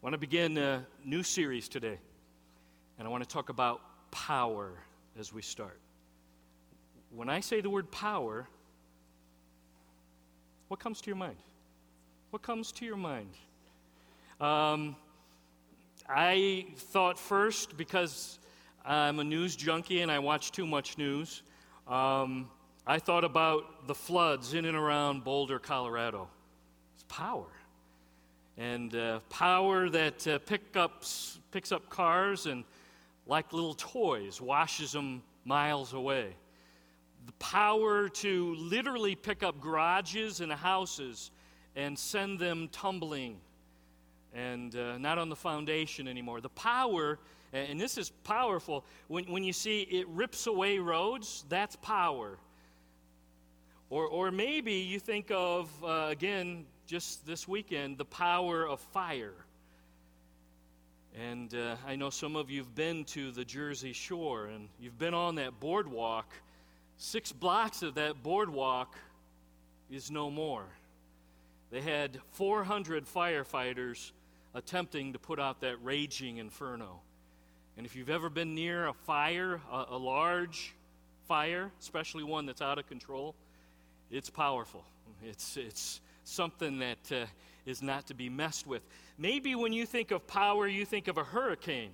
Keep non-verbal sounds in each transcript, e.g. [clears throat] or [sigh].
I want to begin a new series today, and I want to talk about power as we start. When I say the word power, what comes to your mind? What comes to your mind? Um, I thought first, because I'm a news junkie and I watch too much news, um, I thought about the floods in and around Boulder, Colorado. It's power. And uh, power that uh, pick ups, picks up cars and, like little toys, washes them miles away. The power to literally pick up garages and houses and send them tumbling and uh, not on the foundation anymore. The power, and this is powerful, when, when you see it rips away roads, that's power. Or, or maybe you think of, uh, again, just this weekend, the power of fire. And uh, I know some of you have been to the Jersey Shore and you've been on that boardwalk. Six blocks of that boardwalk is no more. They had 400 firefighters attempting to put out that raging inferno. And if you've ever been near a fire, a, a large fire, especially one that's out of control, it's powerful. It's, it's something that uh, is not to be messed with. Maybe when you think of power, you think of a hurricane.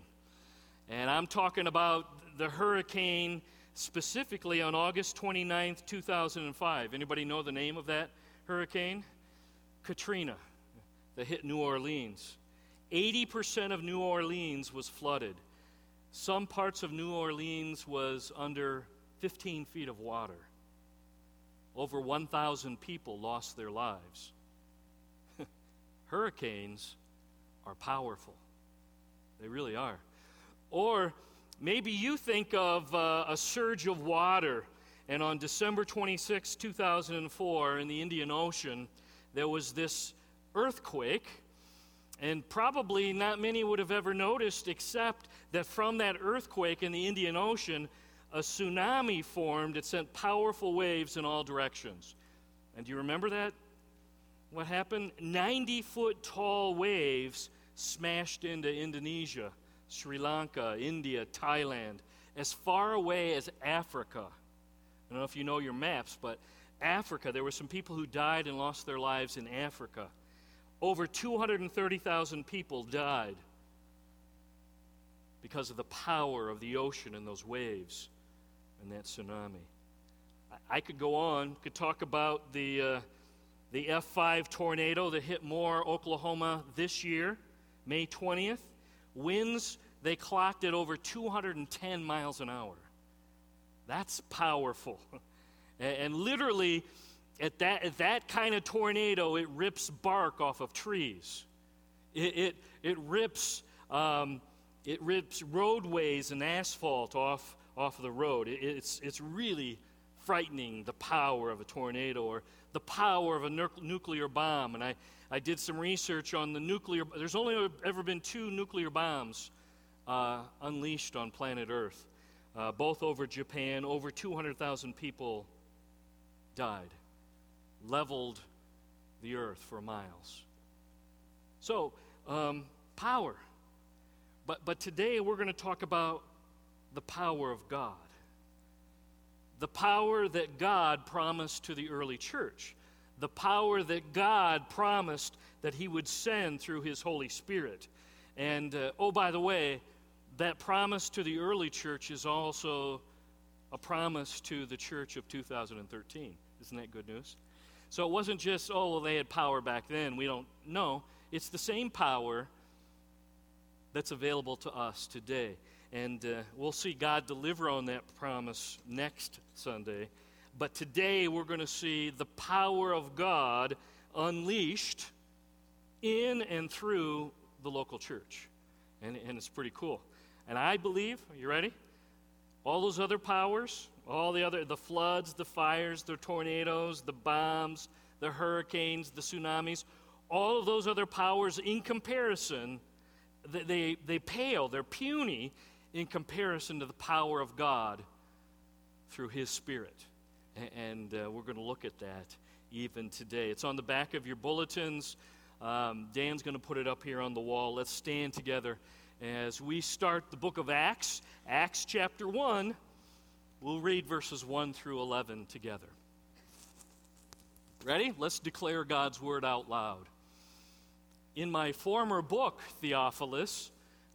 And I'm talking about the hurricane specifically on August 29th, 2005. Anybody know the name of that hurricane? Katrina, that hit New Orleans. 80% of New Orleans was flooded. Some parts of New Orleans was under 15 feet of water. Over 1,000 people lost their lives. [laughs] Hurricanes are powerful. They really are. Or maybe you think of uh, a surge of water, and on December 26, 2004, in the Indian Ocean, there was this earthquake. And probably not many would have ever noticed, except that from that earthquake in the Indian Ocean, a tsunami formed. It sent powerful waves in all directions. And do you remember that? What happened? 90 foot tall waves smashed into Indonesia, Sri Lanka, India, Thailand, as far away as Africa. I don't know if you know your maps, but Africa, there were some people who died and lost their lives in Africa. Over 230,000 people died because of the power of the ocean and those waves and that tsunami. I, I could go on, could talk about the, uh, the F5 tornado that hit Moore, Oklahoma this year, May 20th. Winds, they clocked at over 210 miles an hour. That's powerful. [laughs] and, and literally, at that, at that kind of tornado, it rips bark off of trees. It, it, it rips. Um, it rips roadways and asphalt off off of the road. It's, it's really frightening the power of a tornado or the power of a nu- nuclear bomb. And I, I did some research on the nuclear, there's only ever been two nuclear bombs uh, unleashed on planet Earth, uh, both over Japan. Over 200,000 people died, leveled the earth for miles. So, um, power. But, but today we're going to talk about the power of God. The power that God promised to the early church. The power that God promised that He would send through His Holy Spirit. And, uh, oh, by the way, that promise to the early church is also a promise to the church of 2013. Isn't that good news? So it wasn't just, oh, well, they had power back then. We don't know. It's the same power that's available to us today. And uh, we'll see God deliver on that promise next Sunday. But today we're going to see the power of God unleashed in and through the local church. And, and it's pretty cool. And I believe, are you ready? All those other powers, all the other, the floods, the fires, the tornadoes, the bombs, the hurricanes, the tsunamis, all of those other powers in comparison, they, they, they pale, they're puny in comparison to the power of God through His Spirit. And uh, we're going to look at that even today. It's on the back of your bulletins. Um, Dan's going to put it up here on the wall. Let's stand together as we start the book of Acts, Acts chapter 1. We'll read verses 1 through 11 together. Ready? Let's declare God's word out loud. In my former book, Theophilus,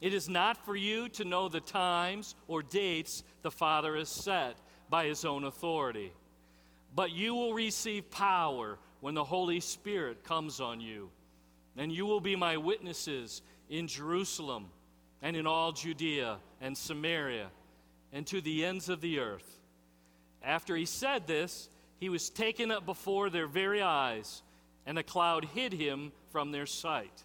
It is not for you to know the times or dates the Father has set by his own authority, but you will receive power when the Holy Spirit comes on you. And you will be my witnesses in Jerusalem and in all Judea and Samaria and to the ends of the earth. After he said this, he was taken up before their very eyes, and a cloud hid him from their sight.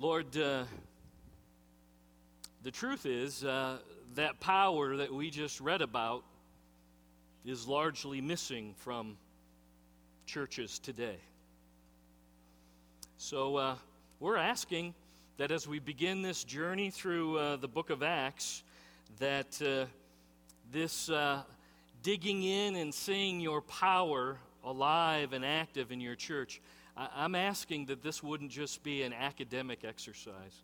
Lord, uh, the truth is uh, that power that we just read about is largely missing from churches today. So uh, we're asking that as we begin this journey through uh, the book of Acts, that uh, this uh, digging in and seeing your power alive and active in your church, I- I'm asking that this wouldn't just be an academic exercise.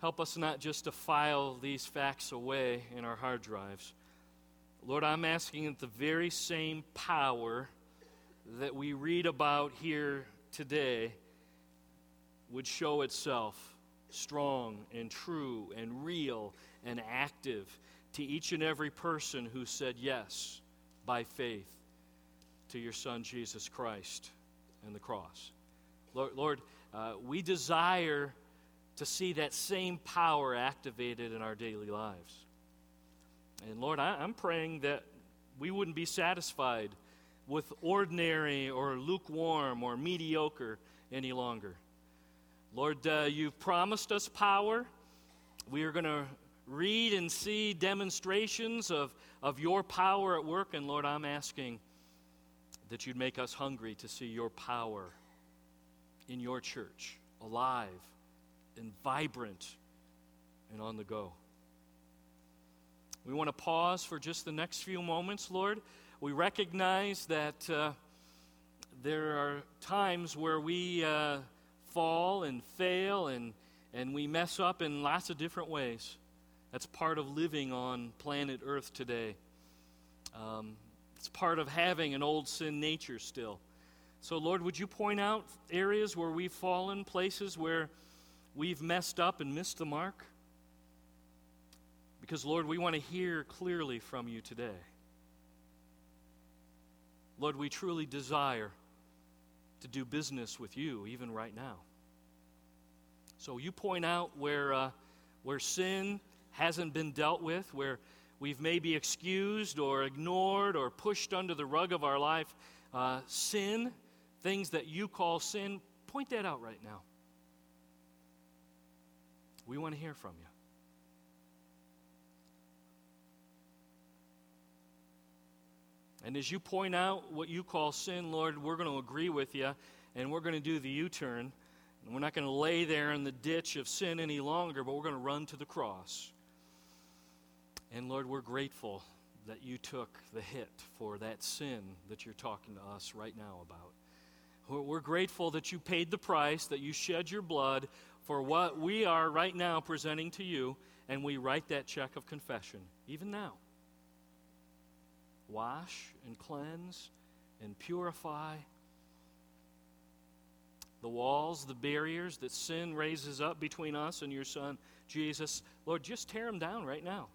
Help us not just to file these facts away in our hard drives. Lord, I'm asking that the very same power that we read about here today would show itself strong and true and real and active to each and every person who said yes by faith to your Son, Jesus Christ, and the cross. Lord, Lord uh, we desire to see that same power activated in our daily lives. And Lord, I, I'm praying that we wouldn't be satisfied with ordinary or lukewarm or mediocre any longer. Lord, uh, you've promised us power. We are going to read and see demonstrations of, of your power at work. And Lord, I'm asking that you'd make us hungry to see your power in your church, alive and vibrant and on the go. We want to pause for just the next few moments, Lord. We recognize that uh, there are times where we uh, fall and fail and, and we mess up in lots of different ways. That's part of living on planet Earth today. Um, it's part of having an old sin nature still. So, Lord, would you point out areas where we've fallen, places where we've messed up and missed the mark? Because, Lord, we want to hear clearly from you today. Lord, we truly desire to do business with you even right now. So you point out where, uh, where sin hasn't been dealt with, where we've maybe excused or ignored or pushed under the rug of our life uh, sin, things that you call sin, point that out right now. We want to hear from you. And as you point out what you call sin, Lord, we're going to agree with you and we're going to do the U turn. And we're not going to lay there in the ditch of sin any longer, but we're going to run to the cross. And Lord, we're grateful that you took the hit for that sin that you're talking to us right now about. We're grateful that you paid the price, that you shed your blood for what we are right now presenting to you, and we write that check of confession, even now. Wash and cleanse and purify the walls, the barriers that sin raises up between us and your Son, Jesus. Lord, just tear them down right now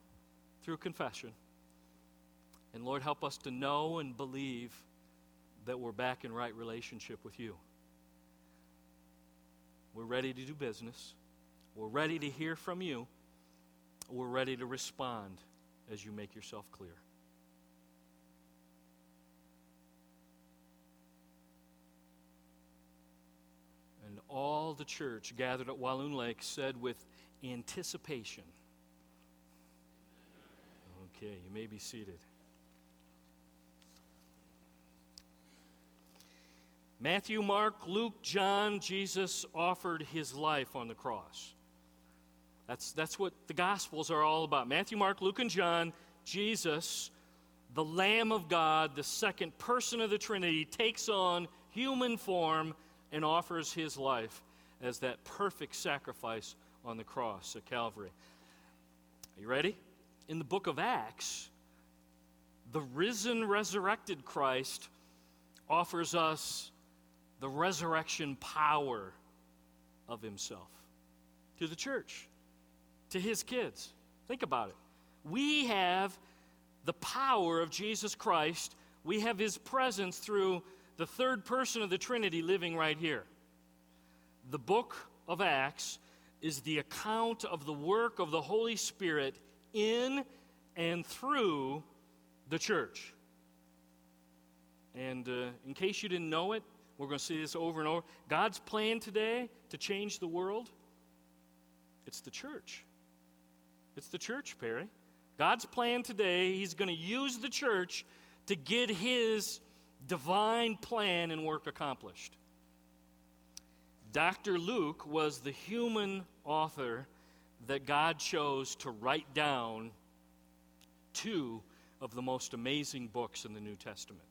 through confession. And Lord, help us to know and believe that we're back in right relationship with you. We're ready to do business. We're ready to hear from you. We're ready to respond as you make yourself clear. And all the church gathered at Walloon Lake said with anticipation. Okay, you may be seated. Matthew, Mark, Luke, John, Jesus offered his life on the cross. That's, that's what the Gospels are all about. Matthew, Mark, Luke, and John, Jesus, the Lamb of God, the second person of the Trinity, takes on human form and offers his life as that perfect sacrifice on the cross at Calvary. Are you ready? In the book of Acts, the risen, resurrected Christ offers us the resurrection power of himself to the church, to his kids. Think about it. We have the power of Jesus Christ, we have his presence through the third person of the Trinity living right here. The book of Acts is the account of the work of the Holy Spirit in and through the church. And uh, in case you didn't know it, we're going to see this over and over. God's plan today to change the world, it's the church. It's the church, Perry. God's plan today, He's going to use the church to get His divine plan and work accomplished. Dr. Luke was the human author that God chose to write down two of the most amazing books in the New Testament.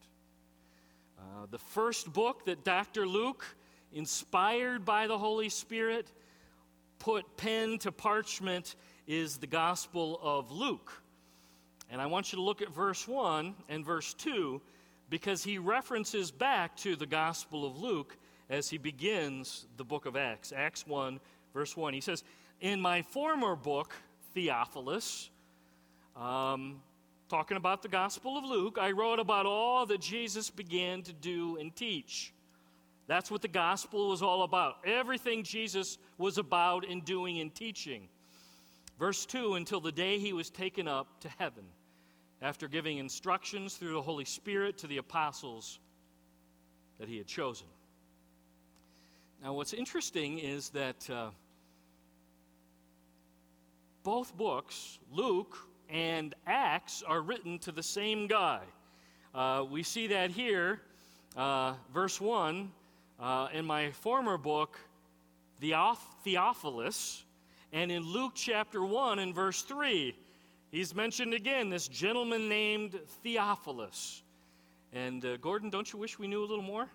Uh, the first book that Dr. Luke, inspired by the Holy Spirit, put pen to parchment is the Gospel of Luke. And I want you to look at verse 1 and verse 2 because he references back to the Gospel of Luke as he begins the book of Acts. Acts 1, verse 1. He says, In my former book, Theophilus, um, talking about the Gospel of Luke, I wrote about all that Jesus began to do and teach. That's what the gospel was all about. Everything Jesus was about in doing and teaching. Verse 2 until the day he was taken up to heaven, after giving instructions through the Holy Spirit to the apostles that he had chosen. Now, what's interesting is that uh, both books, Luke and Acts are written to the same guy. Uh, we see that here, uh, verse 1, uh, in my former book, Theophilus, and in Luke chapter 1 and verse 3, he's mentioned again this gentleman named Theophilus. And uh, Gordon, don't you wish we knew a little more?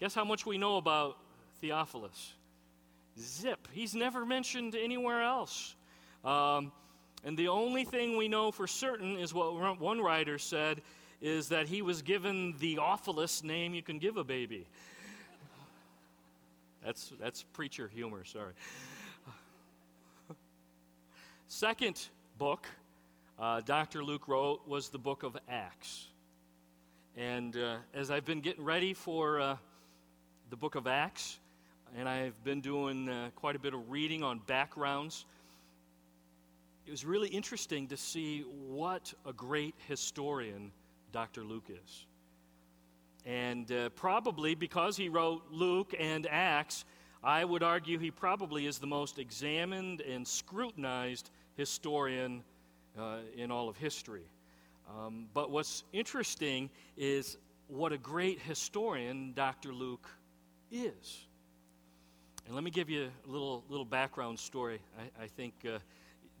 Guess how much we know about Theophilus? Zip. He's never mentioned anywhere else. Um, and the only thing we know for certain is what one writer said is that he was given the awfulest name you can give a baby. That's, that's preacher humor, sorry. Second book uh, Dr. Luke wrote was the book of Acts. And uh, as I've been getting ready for uh, the book of Acts, and I've been doing uh, quite a bit of reading on backgrounds it was really interesting to see what a great historian Dr. Luke is. And uh, probably because he wrote Luke and Acts, I would argue he probably is the most examined and scrutinized historian uh, in all of history. Um, but what's interesting is what a great historian Dr. Luke is. And let me give you a little, little background story. I, I think uh,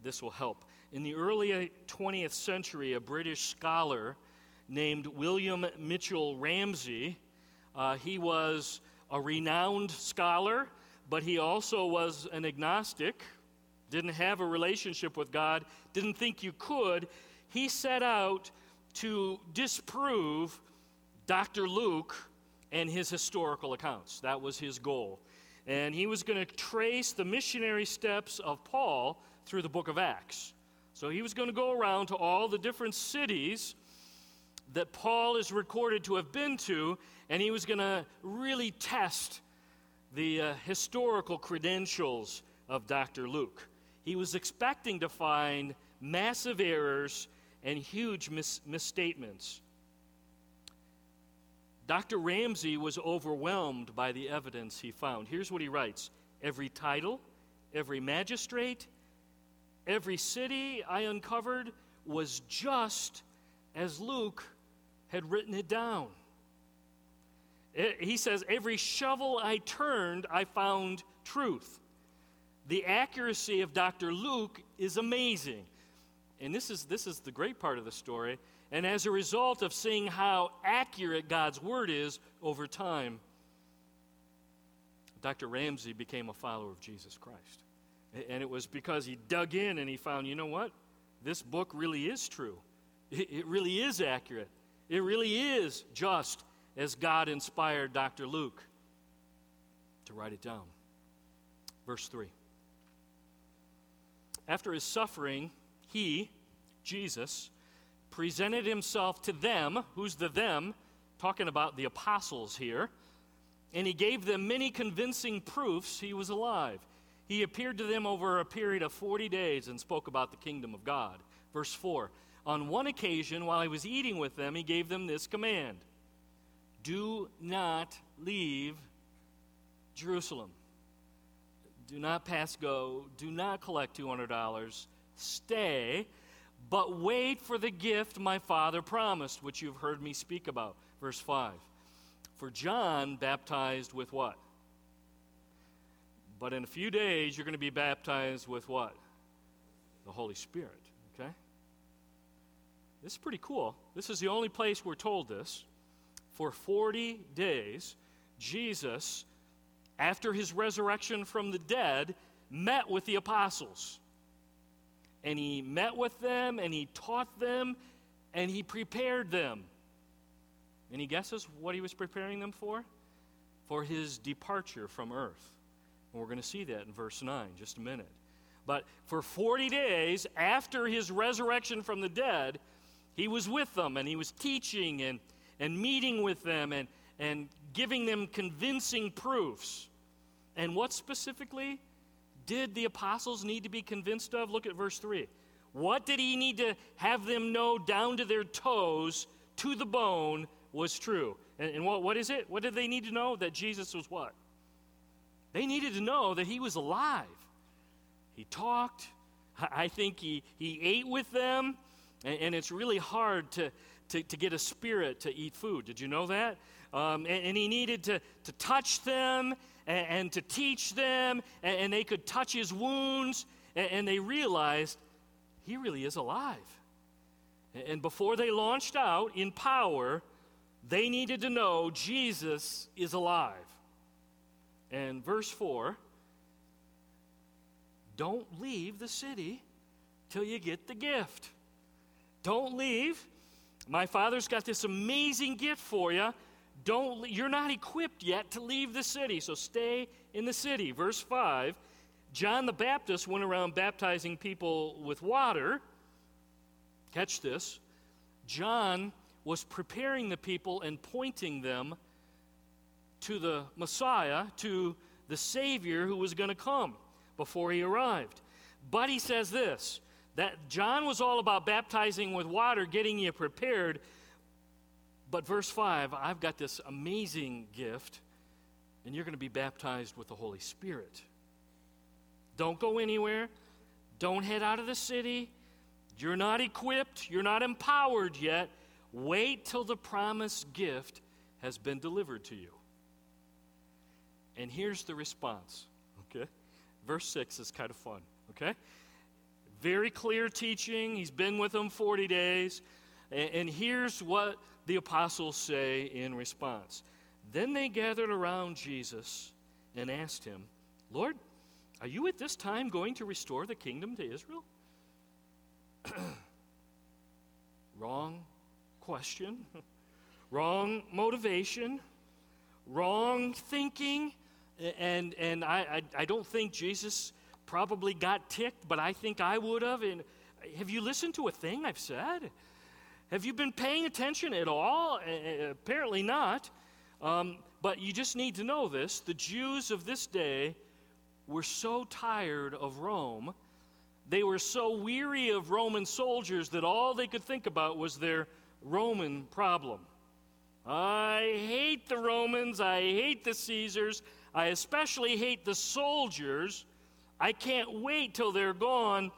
this will help. In the early 20th century, a British scholar named William Mitchell Ramsay, uh, he was a renowned scholar, but he also was an agnostic, didn't have a relationship with God, didn't think you could. He set out to disprove Dr. Luke and his historical accounts. That was his goal. And he was going to trace the missionary steps of Paul through the book of Acts. So he was going to go around to all the different cities that Paul is recorded to have been to, and he was going to really test the uh, historical credentials of Dr. Luke. He was expecting to find massive errors and huge mis- misstatements. Dr. Ramsay was overwhelmed by the evidence he found. Here's what he writes Every title, every magistrate, every city I uncovered was just as Luke had written it down. It, he says, Every shovel I turned, I found truth. The accuracy of Dr. Luke is amazing. And this is, this is the great part of the story. And as a result of seeing how accurate God's word is over time, Dr. Ramsay became a follower of Jesus Christ. And it was because he dug in and he found, you know what? This book really is true. It really is accurate. It really is just as God inspired Dr. Luke to write it down. Verse 3. After his suffering, he, Jesus, presented himself to them. Who's the them? Talking about the apostles here. And he gave them many convincing proofs he was alive. He appeared to them over a period of 40 days and spoke about the kingdom of God. Verse 4 On one occasion, while he was eating with them, he gave them this command Do not leave Jerusalem. Do not pass go. Do not collect $200. Stay, but wait for the gift my Father promised, which you've heard me speak about. Verse 5. For John baptized with what? But in a few days, you're going to be baptized with what? The Holy Spirit. Okay? This is pretty cool. This is the only place we're told this. For 40 days, Jesus, after his resurrection from the dead, met with the apostles. And he met with them, and he taught them, and he prepared them. Any guesses what he was preparing them for? For his departure from earth. And we're going to see that in verse 9, just a minute. But for 40 days after his resurrection from the dead, he was with them and he was teaching and, and meeting with them and, and giving them convincing proofs. And what specifically did the apostles need to be convinced of? Look at verse 3. What did he need to have them know down to their toes, to the bone, was true? And, and what, what is it? What did they need to know? That Jesus was what? They needed to know that he was alive. He talked. I think he, he ate with them. And, and it's really hard to, to, to, get a spirit to eat food. Did you know that? Um, and, and, he needed to, to touch them and, and to teach them, and, and, they could touch his wounds, and, they realized he really is alive. And before they launched out in power, they needed to know Jesus is alive. And verse 4 don't leave the city till you get the gift. Don't leave. My father's got this amazing gift for you. Don't you're not equipped yet to leave the city, so stay in the city. Verse 5 John the Baptist went around baptizing people with water. Catch this. John was preparing the people and pointing them to the Messiah, to the Savior who was going to come before he arrived. But he says this that John was all about baptizing with water, getting you prepared. But verse 5, I've got this amazing gift, and you're going to be baptized with the Holy Spirit. Don't go anywhere. Don't head out of the city. You're not equipped. You're not empowered yet. Wait till the promised gift has been delivered to you. And here's the response, okay? Verse 6 is kind of fun, okay? Very clear teaching. He's been with them 40 days. And, here's what the apostles say in response. Then they gathered around Jesus and asked him, Lord, are you at this time going to restore the kingdom to Israel? [clears throat] Wrong question, [laughs] wrong motivation, wrong thinking. And, and I, I, I don't think Jesus probably got ticked, but I think I would have. And have you listened to a thing I've said? Have you been paying attention at all? apparently not. Um, but you just need to know this. The Jews of this day were so tired of Rome, they were so weary of Roman soldiers that all they could think about was their Roman problem. I hate the Romans. I hate the Caesars. I especially hate the soldiers. I can't wait till they're gone.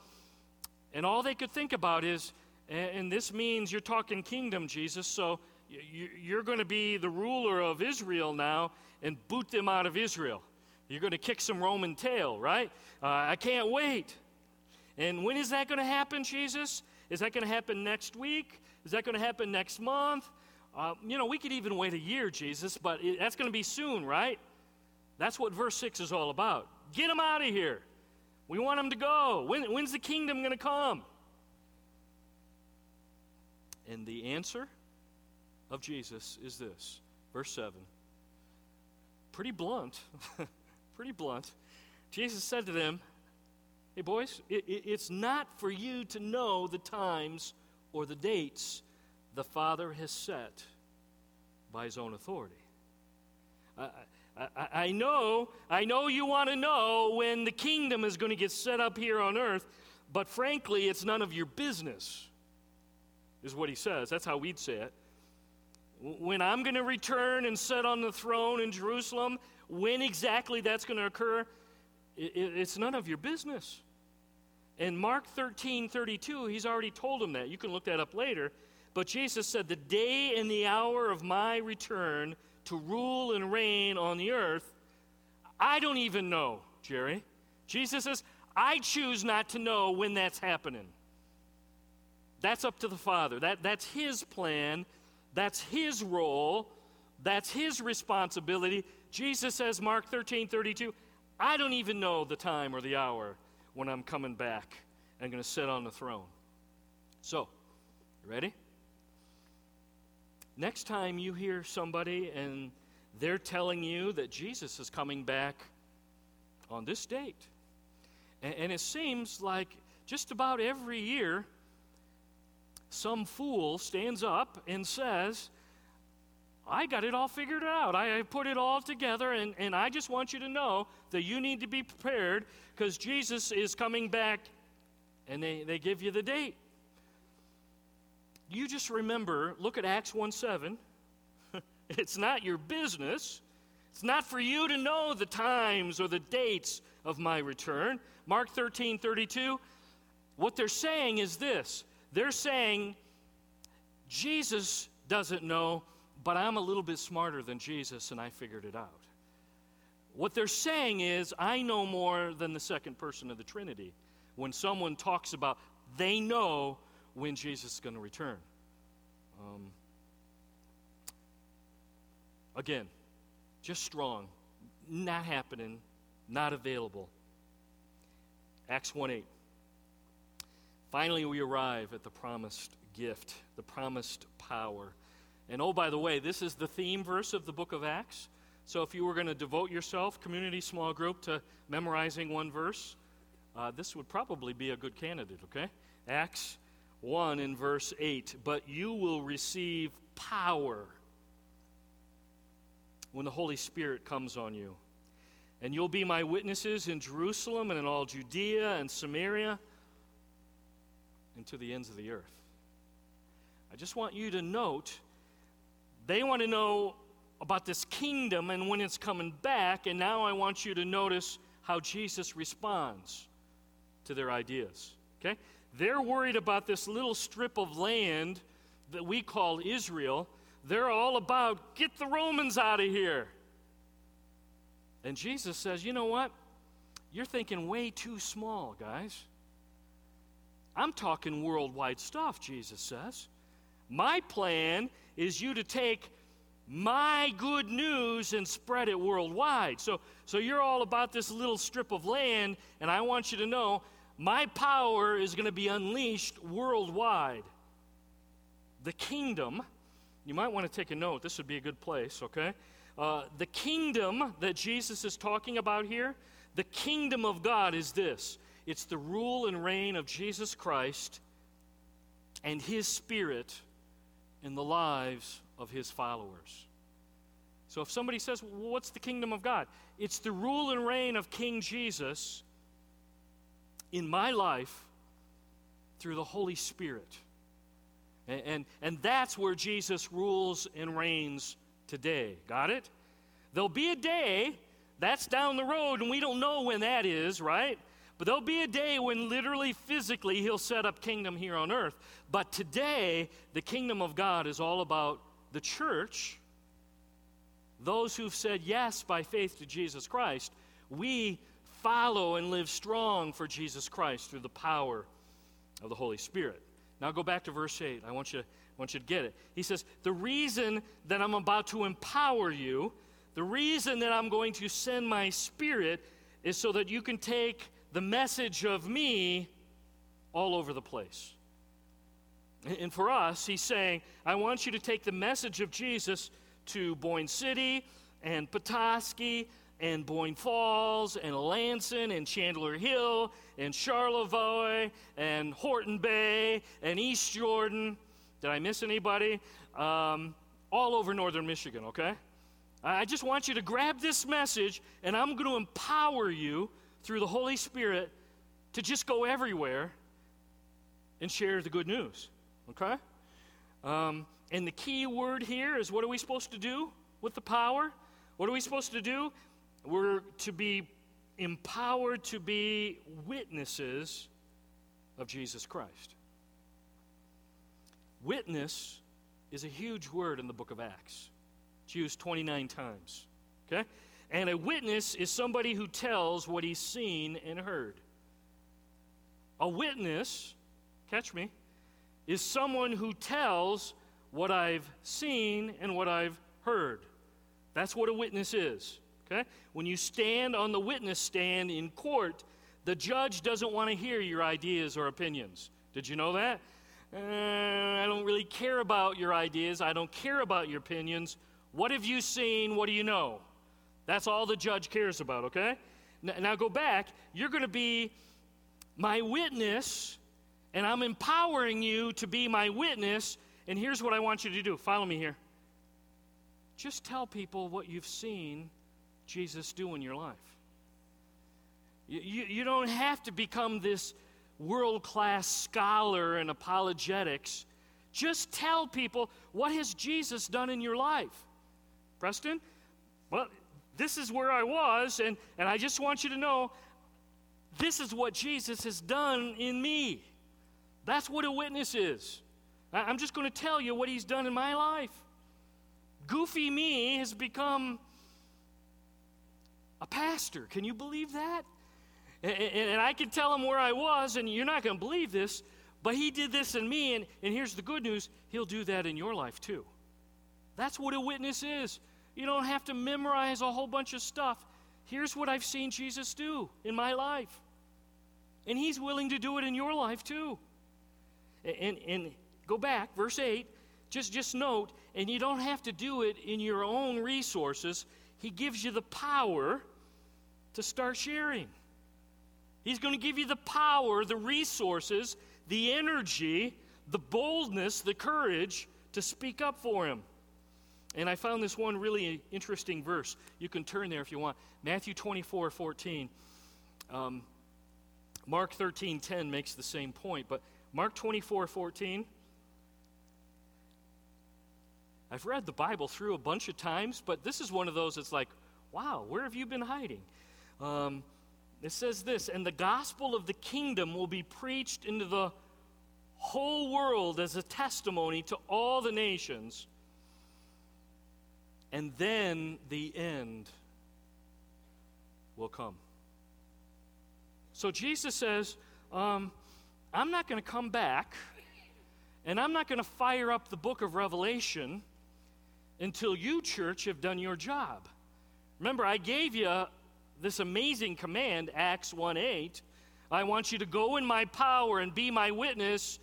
And all they could think about is, and this means you're talking kingdom, Jesus, so you're going to be the ruler of Israel now and boot them out of Israel. You're going to kick some Roman tail, right? Uh, I can't wait. And when is that going to happen, Jesus? Is that going to happen next week? Is that going to happen next month? Uh, you know, we could even wait a year, Jesus, but that's going to be soon, right? That's what verse 6 is all about. Get them out of here. We want them to go. When, when's the kingdom going to come? And the answer of Jesus is this verse 7. Pretty blunt. [laughs] pretty blunt. Jesus said to them, Hey, boys, it, it, it's not for you to know the times or the dates the Father has set by his own authority. I, I, I know, I know you want to know when the kingdom is going to get set up here on earth, but frankly, it's none of your business, is what he says. That's how we'd say it. When I'm going to return and sit on the throne in Jerusalem, when exactly that's going to occur, it, it's none of your business. In Mark 13 32, he's already told them that. You can look that up later. But Jesus said, The day and the hour of my return to rule and reign on the earth, I don't even know, Jerry. Jesus says, I choose not to know when that's happening. That's up to the Father. That, that's His plan. That's His role. That's His responsibility. Jesus says, Mark 13 32, I don't even know the time or the hour when I'm coming back and going to sit on the throne. So, you ready? Next time you hear somebody and they're telling you that Jesus is coming back on this date, and, and it seems like just about every year, some fool stands up and says, I got it all figured out. I, I put it all together, and, and I just want you to know that you need to be prepared because Jesus is coming back, and they, they give you the date. You just remember, look at Acts 1 7. [laughs] it's not your business. It's not for you to know the times or the dates of my return. Mark 13 32. What they're saying is this they're saying, Jesus doesn't know, but I'm a little bit smarter than Jesus and I figured it out. What they're saying is, I know more than the second person of the Trinity. When someone talks about they know when Jesus is going to return. Um, again, just strong, not happening, not available. Acts 1 8. Finally, we arrive at the promised gift, the promised power. And oh, by the way, this is the theme verse of the book of Acts. So if you were going to devote yourself, community small group, to memorizing one verse, uh, this would probably be a good candidate, okay? Acts 1 in verse 8. But you will receive power when the Holy Spirit comes on you. And you'll be my witnesses in Jerusalem and in all Judea and Samaria and to the ends of the earth. I just want you to note they want to know about this kingdom and when it's coming back, and now I want you to notice how Jesus responds to their ideas. Okay? They're worried about this little strip of land that we call Israel. They're all about get the Romans out of here. And Jesus says, You know what? You're thinking way too small, guys. I'm talking worldwide stuff, Jesus says. My plan is you to take my good news and spread it worldwide. So, so you're all about this little strip of land, and I want you to know my power is going to be unleashed worldwide. The kingdom, you might want to take a note, this would be a good place, okay? Uh, the kingdom that Jesus is talking about here, the kingdom of God is this it's the rule and reign of Jesus Christ and his spirit in the lives of his followers. So if somebody says, well, What's the kingdom of God? It's the rule and reign of King Jesus in my life through the Holy Spirit. And, and, and, that's where Jesus rules and reigns today. Got it? There'll be a day, that's down the road, and we don't know when that is, right? But there'll be a day when literally, physically, he'll set up kingdom here on earth. But today, the kingdom of God is all about the church, those who've said yes by faith to Jesus Christ. We follow and live strong for Jesus Christ through the power of the Holy Spirit. Now go back to verse 8. I want you, I want you to get it. He says, The reason that I'm about to empower you, the reason that I'm going to send my spirit is so that you can take the message of me all over the place. And for us, he's saying, I want you to take the message of Jesus to Boyne City and Petoskey and Boyne Falls and Lansing and Chandler Hill and Charlevoix and Horton Bay and East Jordan. Did I miss anybody? Um, all over northern Michigan, okay? I just want you to grab this message and I'm going to empower you through the Holy Spirit to just go everywhere and share the good news. Okay? Um, and the key word here is what are we supposed to do with the power? What are we supposed to do? We're to be empowered to be witnesses of Jesus Christ. Witness is a huge word in the book of Acts. It's used 29 times. Okay? And a witness is somebody who tells what he's seen and heard. A witness, catch me, is someone who tells what I've seen and what I've heard. That's what a witness is. Okay? When you stand on the witness stand in court, the judge doesn't want to hear your ideas or opinions. Did you know that? Uh, I don't really care about your ideas. I don't care about your opinions. What have you seen? What do you know? That's all the judge cares about, okay? Now go back. You're going to be my witness, and I'm empowering you to be my witness. And here's what I want you to do follow me here. Just tell people what you've seen Jesus do in your life. You, you, don't have to become this world class scholar in apologetics. Just tell people what has Jesus done in your life. Preston? Well, this is where I was, and, and I just want you to know this is what Jesus has done in me. That's what a witness is. I'm just going to tell you what he's done in my life. Goofy me has become a pastor. Can you believe that? And, and, I can tell him where I was, and you're not going to believe this, but he did this in me, and, and here's the good news he'll do that in your life too. That's what a witness is. You don't have to memorize a whole bunch of stuff. Here's what I've seen Jesus do in my life. And he's willing to do it in your life too. And, and go back, verse 8, just, just note, and you don't have to do it in your own resources. He gives you the power to start sharing. He's going to give you the power, the resources, the energy, the boldness, the courage to speak up for him. And I found this one really interesting verse. You can turn there if you want. Matthew 24, 14. Um, Mark 13, 10 makes the same point, but Mark 24, 14. I've read the Bible through a bunch of times, but this is one of those that's like, wow, where have you been hiding? Um, it says this, and the gospel of the kingdom will be preached into the whole world as a testimony to all the nations and then the end will come. So Jesus says, um, I'm not going to come back, and I'm not going to fire up the book of Revelation until you, church, have done your job. Remember, I gave you this amazing command, Acts 1 8. I want you to go in my power and be my witness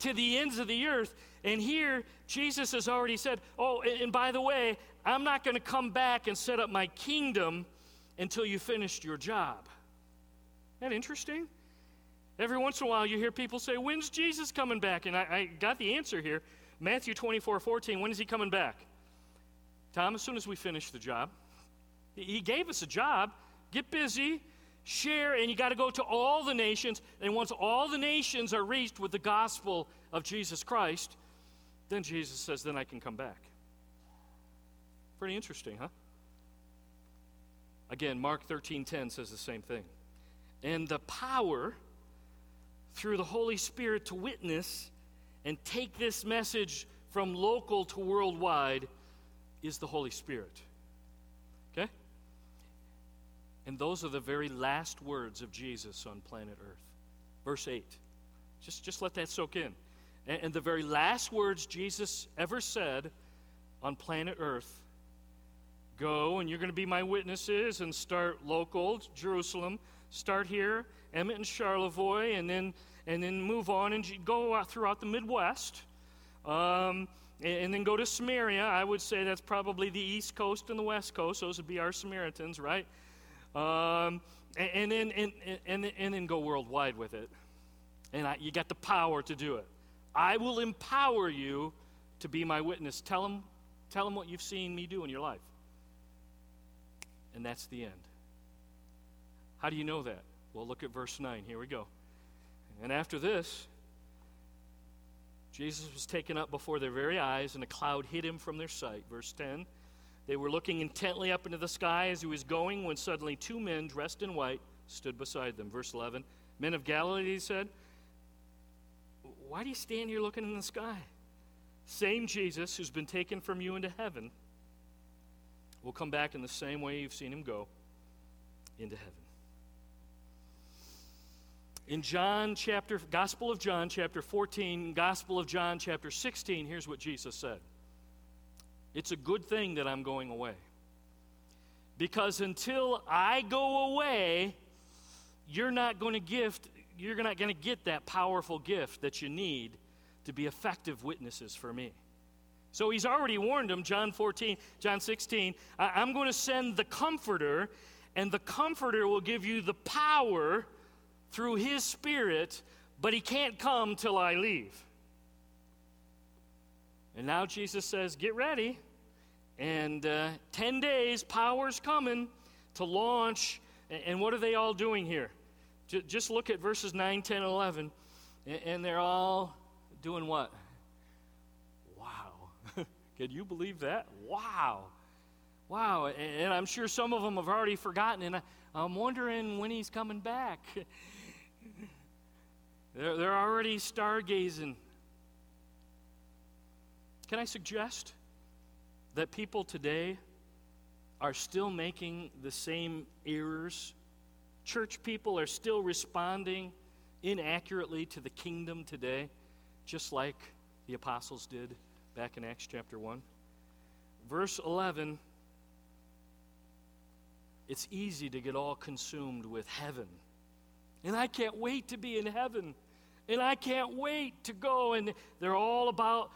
to the ends of the earth. And here, Jesus has already said, Oh, and by the way, I'm not going to come back and set up my kingdom until you finished your job. Isn't that interesting? Every once in a while, you hear people say, When's Jesus coming back? And I, I got the answer here Matthew 24 14. When is he coming back? Tom, as soon as we finish the job. He gave us a job. Get busy, share, and you got to go to all the nations. And once all the nations are reached with the gospel of Jesus Christ, then Jesus says, Then I can come back. Pretty interesting, huh? Again, Mark 13:10 says the same thing. And the power through the Holy Spirit to witness and take this message from local to worldwide is the Holy Spirit. Okay? And those are the very last words of Jesus on planet Earth. Verse 8. Just, just let that soak in. And, and the very last words Jesus ever said on planet Earth go and you're going to be my witnesses and start local, Jerusalem, start here, Emmet and Charlevoix, and then, and then move on and go out throughout the Midwest. Um, and, and, then go to Samaria. I would say that's probably the East Coast and the West Coast. Those would be our Samaritans, right? Um, and, and, then, and, and, and then go worldwide with it. And I, you got the power to do it. I will empower you to be my witness. Tell them, tell them what you've seen me do in your life. And that's the end. How do you know that? Well, look at verse 9. Here we go. And after this, Jesus was taken up before their very eyes, and a cloud hid him from their sight. Verse 10 They were looking intently up into the sky as he was going, when suddenly two men dressed in white stood beside them. Verse 11 Men of Galilee, he said, Why do you stand here looking in the sky? Same Jesus who's been taken from you into heaven will come back in the same way you've seen him go into heaven in John chapter, Gospel of John chapter 14, Gospel of John chapter 16, here's what Jesus said It's a good thing that I'm going away. Because until I go away, you're not going to gift, you're not going to get that powerful gift that you need to be effective witnesses for me. So he's already warned them, John 14, John 16, I'm going to send the Comforter, and the Comforter will give you the power through His Spirit, but He can't come till I leave. And now Jesus says, Get ready. And uh, 10 days, power's coming to launch. And what are they all doing here? Just look at verses 9, 10, 11. And they're all doing what? Wow. [laughs] Can you believe that? Wow. Wow. And I'm sure some of them have already forgotten. And I'm wondering when he's coming back. [laughs] They're, they're already stargazing. Can I suggest that people today are still making the same errors? Church people are still responding inaccurately to the kingdom today, just like the apostles did back in Acts chapter 1. Verse 11 it's easy to get all consumed with heaven. And I can't wait to be in heaven. And I can't wait to go. And they're all about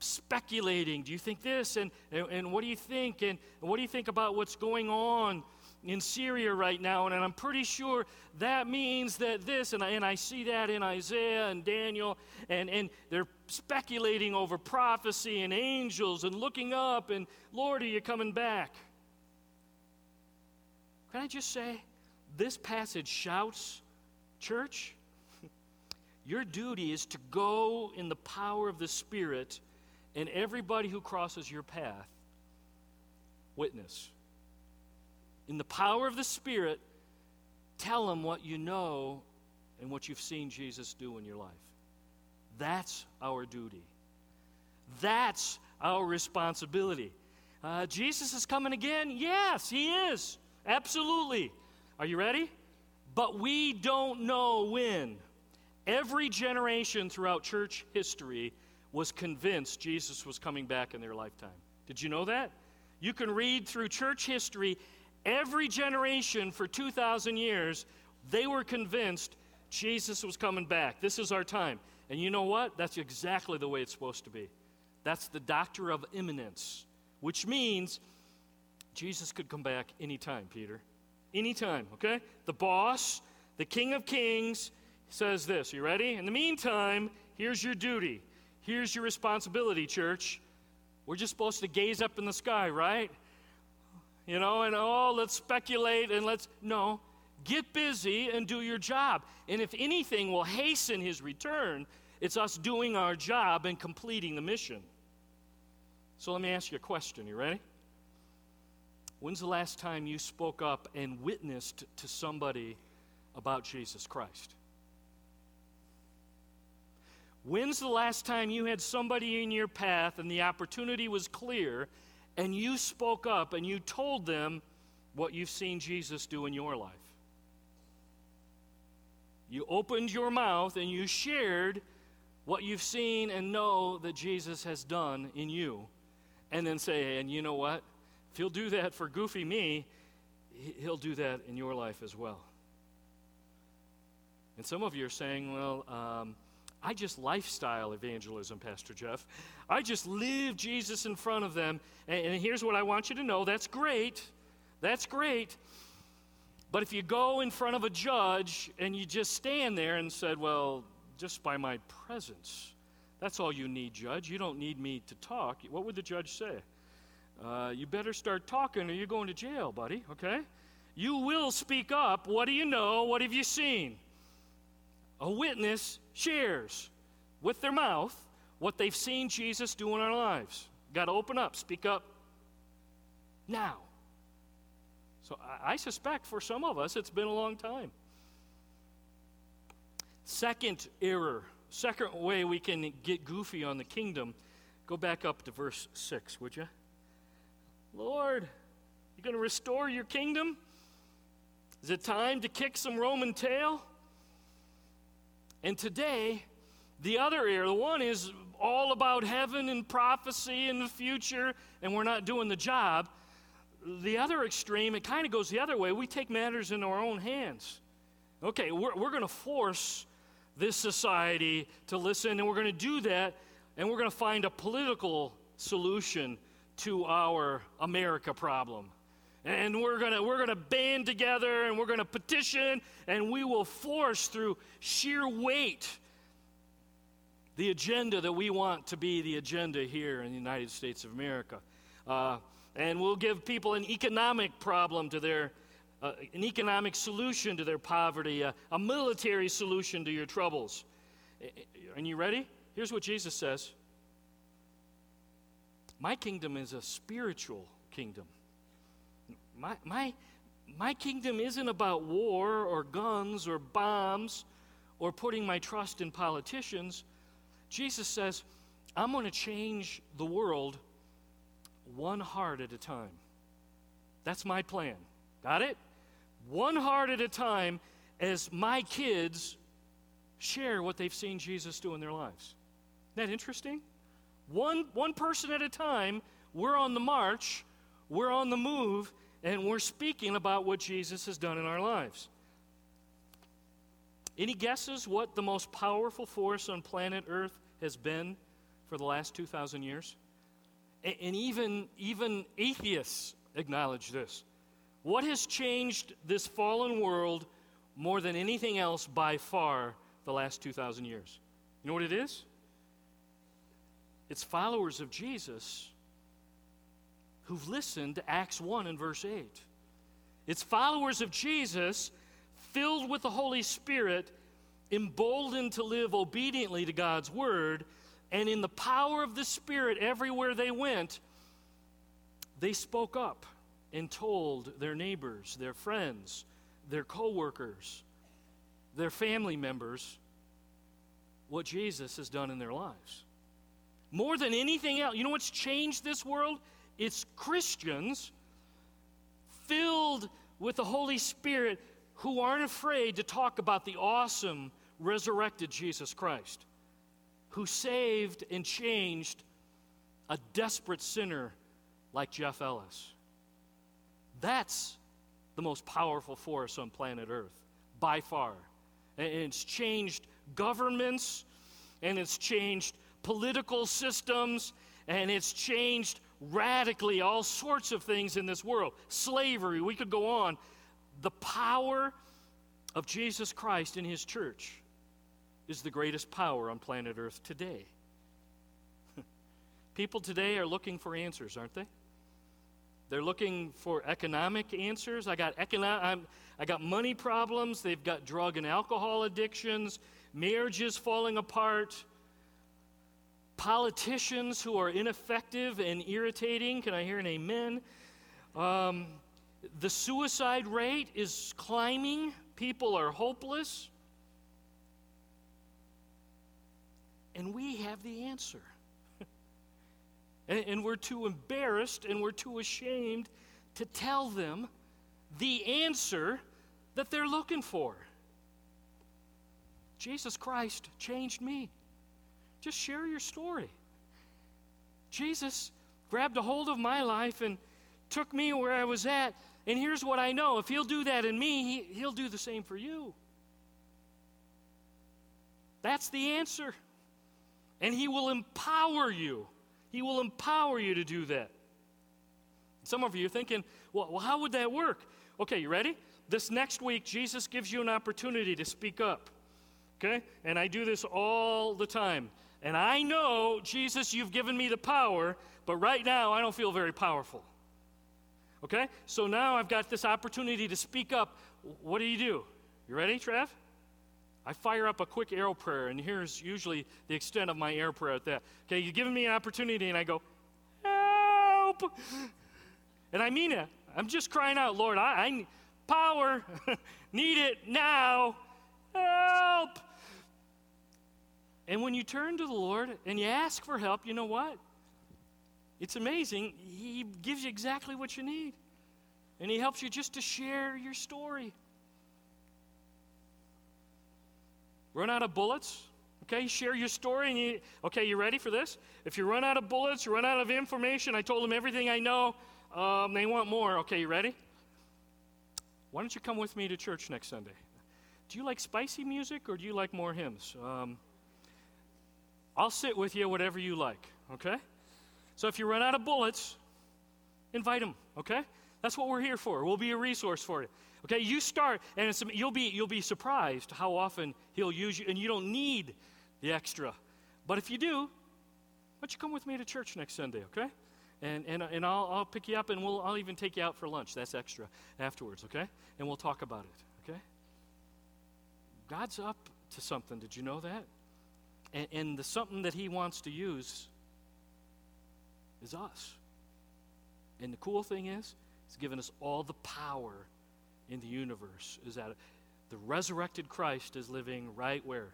speculating. Do you think this? And, and, and what do you think? And, and what do you think about what's going on in Syria right now? And, I'm pretty sure that means that this, and I, and I see that in Isaiah and Daniel, and, and they're speculating over prophecy and angels and looking up, and Lord, are you coming back? Can I just say, this passage shouts, church, your duty is to go in the power of the Spirit, and everybody who crosses your path, witness. In the power of the Spirit, tell them what you know and what you've seen Jesus do in your life. That's our duty. That's our responsibility. Uh, Jesus is coming again? Yes, he is. Absolutely. Are you ready? But we don't know when. Every generation throughout church history was convinced Jesus was coming back in their lifetime. Did you know that? You can read through church history, every generation for 2,000 years, they were convinced Jesus was coming back. This is our time. And you know what? That's exactly the way it's supposed to be. That's the doctrine of imminence, which means Jesus could come back anytime, Peter. Anytime, okay? The boss, the King of Kings, says this. You ready? In the meantime, here's your duty. Here's your responsibility, church. We're just supposed to gaze up in the sky, right? You know, and oh, let's speculate and let's. No. Get busy and do your job. And if anything will hasten his return, it's us doing our job and completing the mission. So let me ask you a question. You ready? When's the last time you spoke up and witnessed to somebody about Jesus Christ? When's the last time you had somebody in your path and the opportunity was clear and you spoke up and you told them what you've seen Jesus do in your life? You opened your mouth and you shared what you've seen and know that Jesus has done in you. And then say, and you know what? If he'll do that for goofy me, he'll do that in your life as well. And some of you are saying, well, um, I just lifestyle evangelism, Pastor Jeff. I just live Jesus in front of them. And, and here's what I want you to know that's great. That's great. But if you go in front of a judge and you just stand there and said, well, just by my presence, that's all you need, judge. You don't need me to talk. What would the judge say? Uh, you better start talking or you're going to jail, buddy, okay? You will speak up. What do you know? What have you seen? A witness shares with their mouth what they've seen Jesus do in our lives. Got to open up, speak up now. So I, suspect for some of us it's been a long time. Second error, second way we can get goofy on the kingdom, go back up to verse 6, would you? Lord, you going to restore your kingdom? Is it time to kick some Roman tail? And today, the other ear, the one is all about heaven and prophecy and the future, and we're not doing the job. The other extreme, it kind of goes the other way. We take matters into our own hands. Okay, we're, we're going to force this society to listen, and we're going to do that, and we're going to find a political solution to our America problem. And we're going to we're going to band together and we're going to petition and we will force through sheer weight the agenda that we want to be the agenda here in the United States of America. Uh, and we'll give people an economic problem to their, uh, an economic solution to their poverty, uh, a military solution to your troubles. Are you ready? Here's what Jesus says my kingdom is a spiritual kingdom. My, my, my kingdom isn't about war or guns or bombs or putting my trust in politicians. Jesus says, I'm going to change the world one heart at a time. That's my plan. Got it? One heart at a time as my kids share what they've seen Jesus do in their lives. Isn't that interesting? One, one person at a time, we're on the march, we're on the move, and we're speaking about what Jesus has done in our lives. Any guesses what the most powerful force on planet Earth has been for the last 2,000 years? And even, even atheists acknowledge this. What has changed this fallen world more than anything else by far the last 2,000 years? You know what it is? It's followers of Jesus who've listened to Acts 1 and verse 8. It's followers of Jesus filled with the Holy Spirit, emboldened to live obediently to God's word, and in the power of the Spirit everywhere they went, they spoke up and told their neighbors, their friends, their coworkers, their family members what Jesus has done in their lives. More than anything else, you know what's changed this world? It's Christians filled with the Holy Spirit who aren't afraid to talk about the awesome resurrected Jesus Christ, who saved and changed a desperate sinner like Jeff Ellis. That's the most powerful force on planet Earth, by far. And it's changed governments, and it's changed political systems, and it's changed radically all sorts of things in this world. Slavery, we could go on. The power of Jesus Christ in his church is the greatest power on planet Earth today. [laughs] People today are looking for answers, aren't they? They're looking for economic answers. I got economic, I got money problems. They've got drug and alcohol addictions, marriages falling apart, politicians who are ineffective and irritating. Can I hear an amen? Um, the suicide rate is climbing. People are hopeless. And we have the answer. [laughs] and, and we're too embarrassed and we're too ashamed to tell them the answer that they're looking for. Jesus Christ changed me. Just share your story. Jesus grabbed a hold of my life and took me where I was at. And here's what I know if He'll do that in me, he, will do the same for you. That's the answer. And He will empower you. He will empower you to do that. Some of you are thinking, well how would that work? Okay, you ready? This next week, Jesus gives you an opportunity to speak up. Okay? And I do this all the time. And I know, Jesus, you've given me the power, but right now I don't feel very powerful. Okay? So now I've got this opportunity to speak up. What do you do? You ready, Trev? I fire up a quick arrow prayer, and here's usually the extent of my arrow prayer at that. Okay, you've given me an opportunity, and I go, help! And I mean it. I'm just crying out, Lord, I, I power, [laughs] need it now, help! And when you turn to the Lord and you ask for help, you know what? It's amazing. He gives you exactly what you need. And He helps you just to share your story. Run out of bullets? Okay, share your story. And you, okay, you ready for this? If you run out of bullets, run out of information, I told them everything I know. Um, they want more. Okay, you ready? Why don't you come with me to church next Sunday? Do you like spicy music or do you like more hymns? Um, I'll sit with you, whatever you like, okay? So if you run out of bullets, invite them, okay? That's what we're here for. We'll be a resource for you. Okay, you start, and you'll be you'll be surprised how often he'll use you, and you don't need the extra. But if you do, why don't you come with me to church next Sunday, okay? And and, and I'll I'll pick you up, and we'll I'll even take you out for lunch. That's extra afterwards, okay? And we'll talk about it, okay? God's up to something. Did you know that? And, and the something that he wants to use is us. And the cool thing is, he's given us all the power in the universe. Is that the resurrected Christ is living right where?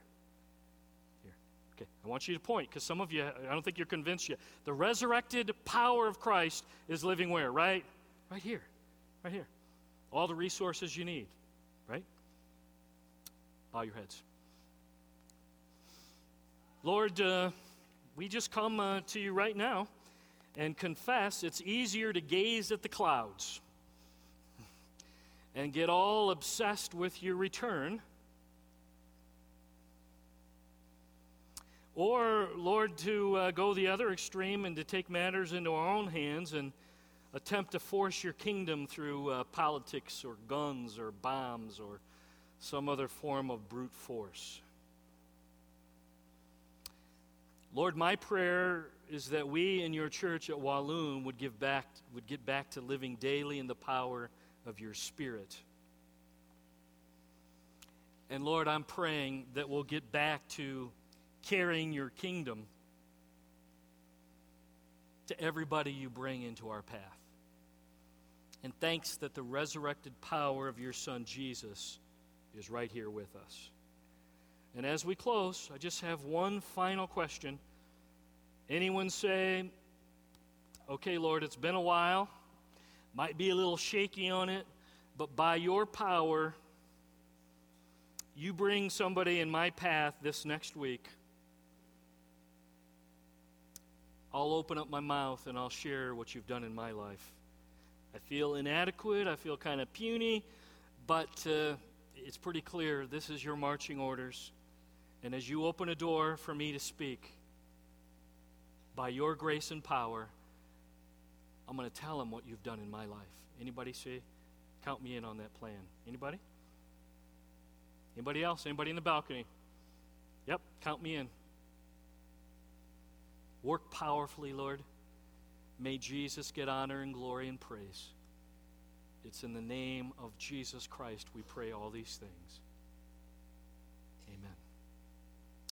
Here. Okay, I want you to point because some of you, I don't think you're convinced yet. The resurrected power of Christ is living where? Right? Right here. Right here. All the resources you need. Right? Bow your heads. Lord, uh, we just come uh, to you right now and confess it's easier to gaze at the clouds and get all obsessed with your return. Or, Lord, to uh, go the other extreme and to take matters into our own hands and attempt to force your kingdom through uh, politics or guns or bombs or some other form of brute force. Lord, my prayer is that we in your church at Walloon would, give back, would get back to living daily in the power of your Spirit. And Lord, I'm praying that we'll get back to carrying your kingdom to everybody you bring into our path. And thanks that the resurrected power of your Son Jesus is right here with us. And as we close, I just have one final question. Anyone say, okay, Lord, it's been a while, might be a little shaky on it, but by your power, you bring somebody in my path this next week, I'll open up my mouth and I'll share what you've done in my life. I feel inadequate, I feel kind of puny, but uh, it's pretty clear this is your marching orders. And as you open a door for me to speak, by your grace and power, I'm going to tell them what you've done in my life. Anybody see? Count me in on that plan. Anybody? Anybody else? Anybody in the balcony? Yep, count me in. Work powerfully, Lord. May Jesus get honor and glory and praise. It's in the name of Jesus Christ we pray all these things.